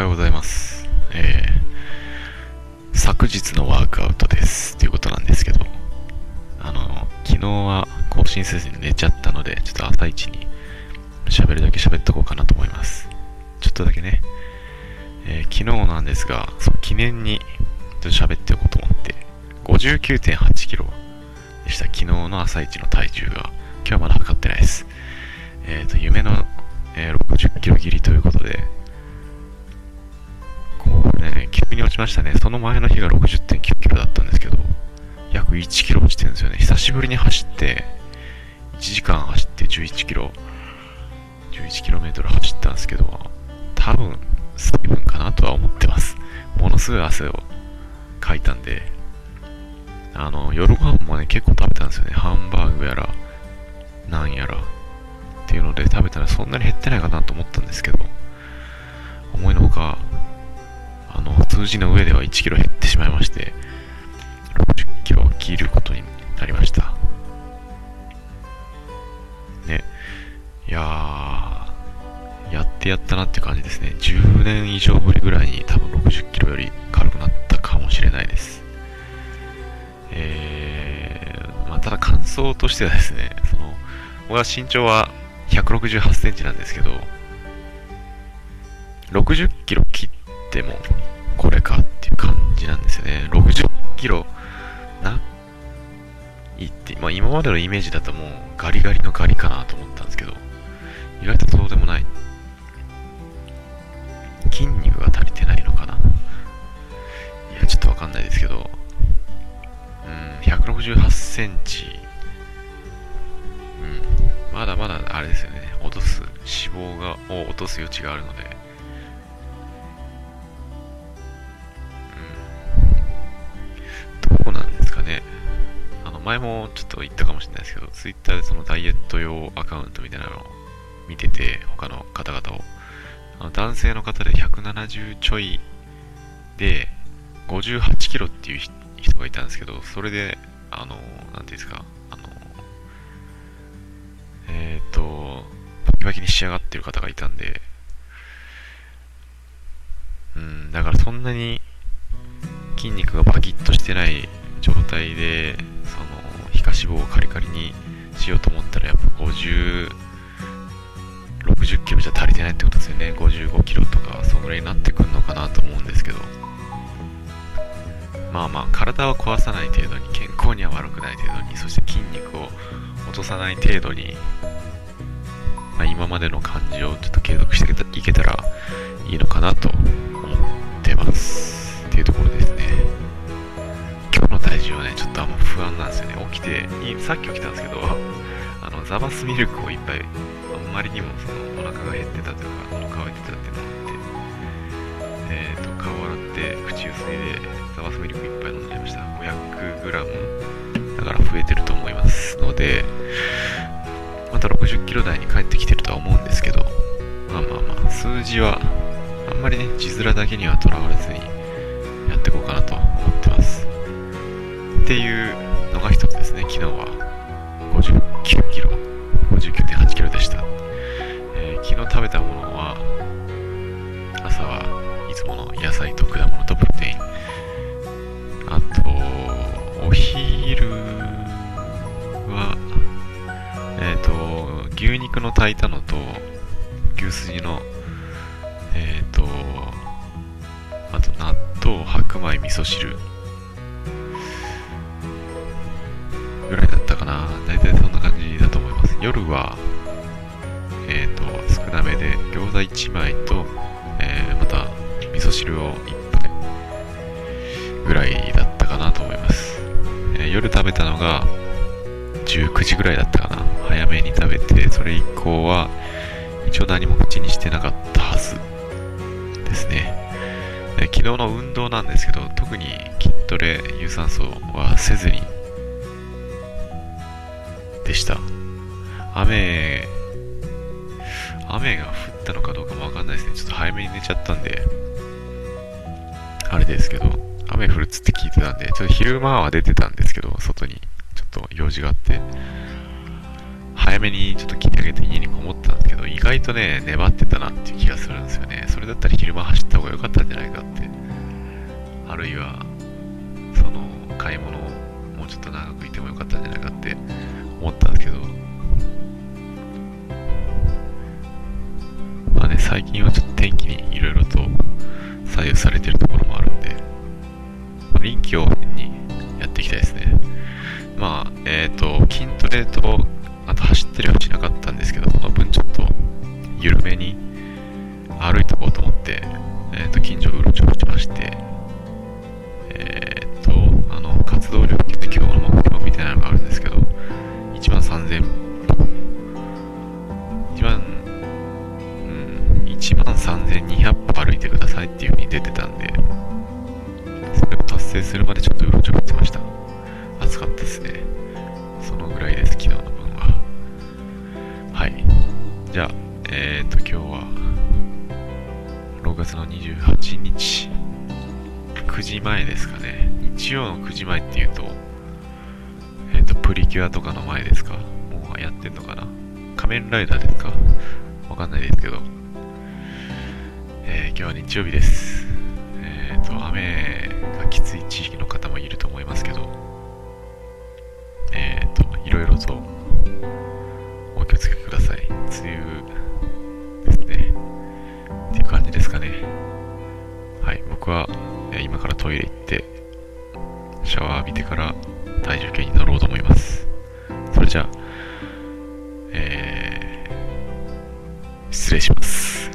はようございます。えー、昨日のワークアウトです。ということなんですけど、あの、昨日は更新せずに寝ちゃったので、ちょっと朝一に喋るだけ喋っとこうかなと思います。ちょっとだけね、えー、昨日なんですが、記念にちょっと喋っておこうと思って、59.8キロでした。昨日の朝一の体重が。今日はまだ測ってないです。えっ、ー、と、夢の、えー、60キロ切りということで、に落ちましたね。その前の日が60.9キロだったんですけど、約1キロ落ちてるんですよね。久しぶりに走って、1時間走って11キロ、11キロメートル走ったんですけど、多分、水分かなとは思ってます。ものすごい汗をかいたんで、あの、夜ご飯もね、結構食べたんですよね。ハンバーグやら、なんやら、っていうので食べたらそんなに減ってないかなと思ったんですけど、数字の上では1キロ減ってしまいまして、60キロを切ることになりました。ね。いやー、やってやったなって感じですね。10年以上ぶりぐらいに多分60キロより軽くなったかもしれないです。えー、まあ、ただ感想としてはですね、その、僕は身長は168センチなんですけど、60キロ切ってもこれかっていう感じなんですよね。60キロ。ないって、まあ今までのイメージだともうガリガリのガリかなと思ったんですけど、意外とそうでもない。筋肉が足りてないのかな。いや、ちょっとわかんないですけど、うん、168センチ、うん、まだまだあれですよね、落とす、脂肪がを落とす余地があるので、前もちょっと言ったかもしれないですけど、Twitter でそのダイエット用アカウントみたいなのを見てて、他の方々を。あの男性の方で170ちょいで、58キロっていう人がいたんですけど、それで、あの、なんていうんですか、あの、えっ、ー、と、バキバキに仕上がってる方がいたんで、うん、だからそんなに筋肉がバキッとしてない状態で、その、皮下脂肪をカリカリにしようと思ったら、やっぱ50、60キロじゃ足りてないってことですよね。55キロとか、そのぐらいになってくるのかなと思うんですけど。まあまあ、体を壊さない程度に、健康には悪くない程度に、そして筋肉を落とさない程度に、まあ、今までの感じをちょっと継続していけたらですよね。起きて、さっき起きたんですけど、あの、ザバスミルクをいっぱい、あんまりにもそのお腹が減ってたというか、喉乾いてたっていうのがあって、えっ、ー、と、顔洗って口ゆすいでザバスミルクいっぱい飲んじゃいました。500g だから増えてると思いますので、また60キロ台に帰ってきてるとは思うんですけど、まあまあまあ、数字はあんまりね、字面だけにはとらわれずにやっていこうかなと思ってます。っていうのが一つ、昨日は59キロ、59.8キロでした。えー、昨日食べたものは、朝はいつもの野菜と果物とプロテイン。あと、お昼は、えっ、ー、と、牛肉の炊いたのと、牛すじのえっ、ー、と、あと納豆、白米、味噌汁な。大体そんな感じだと思います。夜は、えっ、ー、と、少なめで餃子1枚と、えー、また味噌汁を1杯ぐらいだったかなと思います。えー、夜食べたのが19時ぐらいだったかな。早めに食べて、それ以降は一応何も口にしてなかったはずですね。昨日の運動なんですけど、特に筋トレ、有酸素はせずにでした。雨、雨が降ったのかどうかもわかんないですね。ちょっと早めに寝ちゃったんで、あれですけど、雨降るっつって聞いてたんで、ちょっと昼間は出てたんですけど、外にちょっと用事があって、早めにちょっと切り上げて家にこもったんですけど、意外とね、粘ってたなっていう気がするんですよね。それだったら昼間走った方が良かったんじゃないかって。あるいは、その、買い物を最近はちょっと天気にいろいろと左右されてるところもあるんで、臨機応変にやっていきたいですね。まあ、えっ、ー、と、筋トレと、あと走ってるはしなかったんですけど、1万3200歩歩いてくださいっていう風に出てたんで、それを達成するまでちょっとうろちょろしてました。暑かったですね。そのぐらいです、昨日の分は。はい。じゃあ、えっ、ー、と、今日は、6月の28日、9時前ですかね。日曜の9時前っていうと、えっ、ー、と、プリキュアとかの前ですか？もうやってんのかな？仮面ライダーですか？わかんないですけど、今日は日曜日です。えっ、ー、と、雨がきつい地域の方もいると思いますけど、えっ、ー、と、いろいろとお気をつけください。梅雨ですね。っていう感じですかね。はい、僕は、え今からトイレ行って、シャワー浴びてから体重計に乗ろうと思います。それじゃあ、えー、失礼します。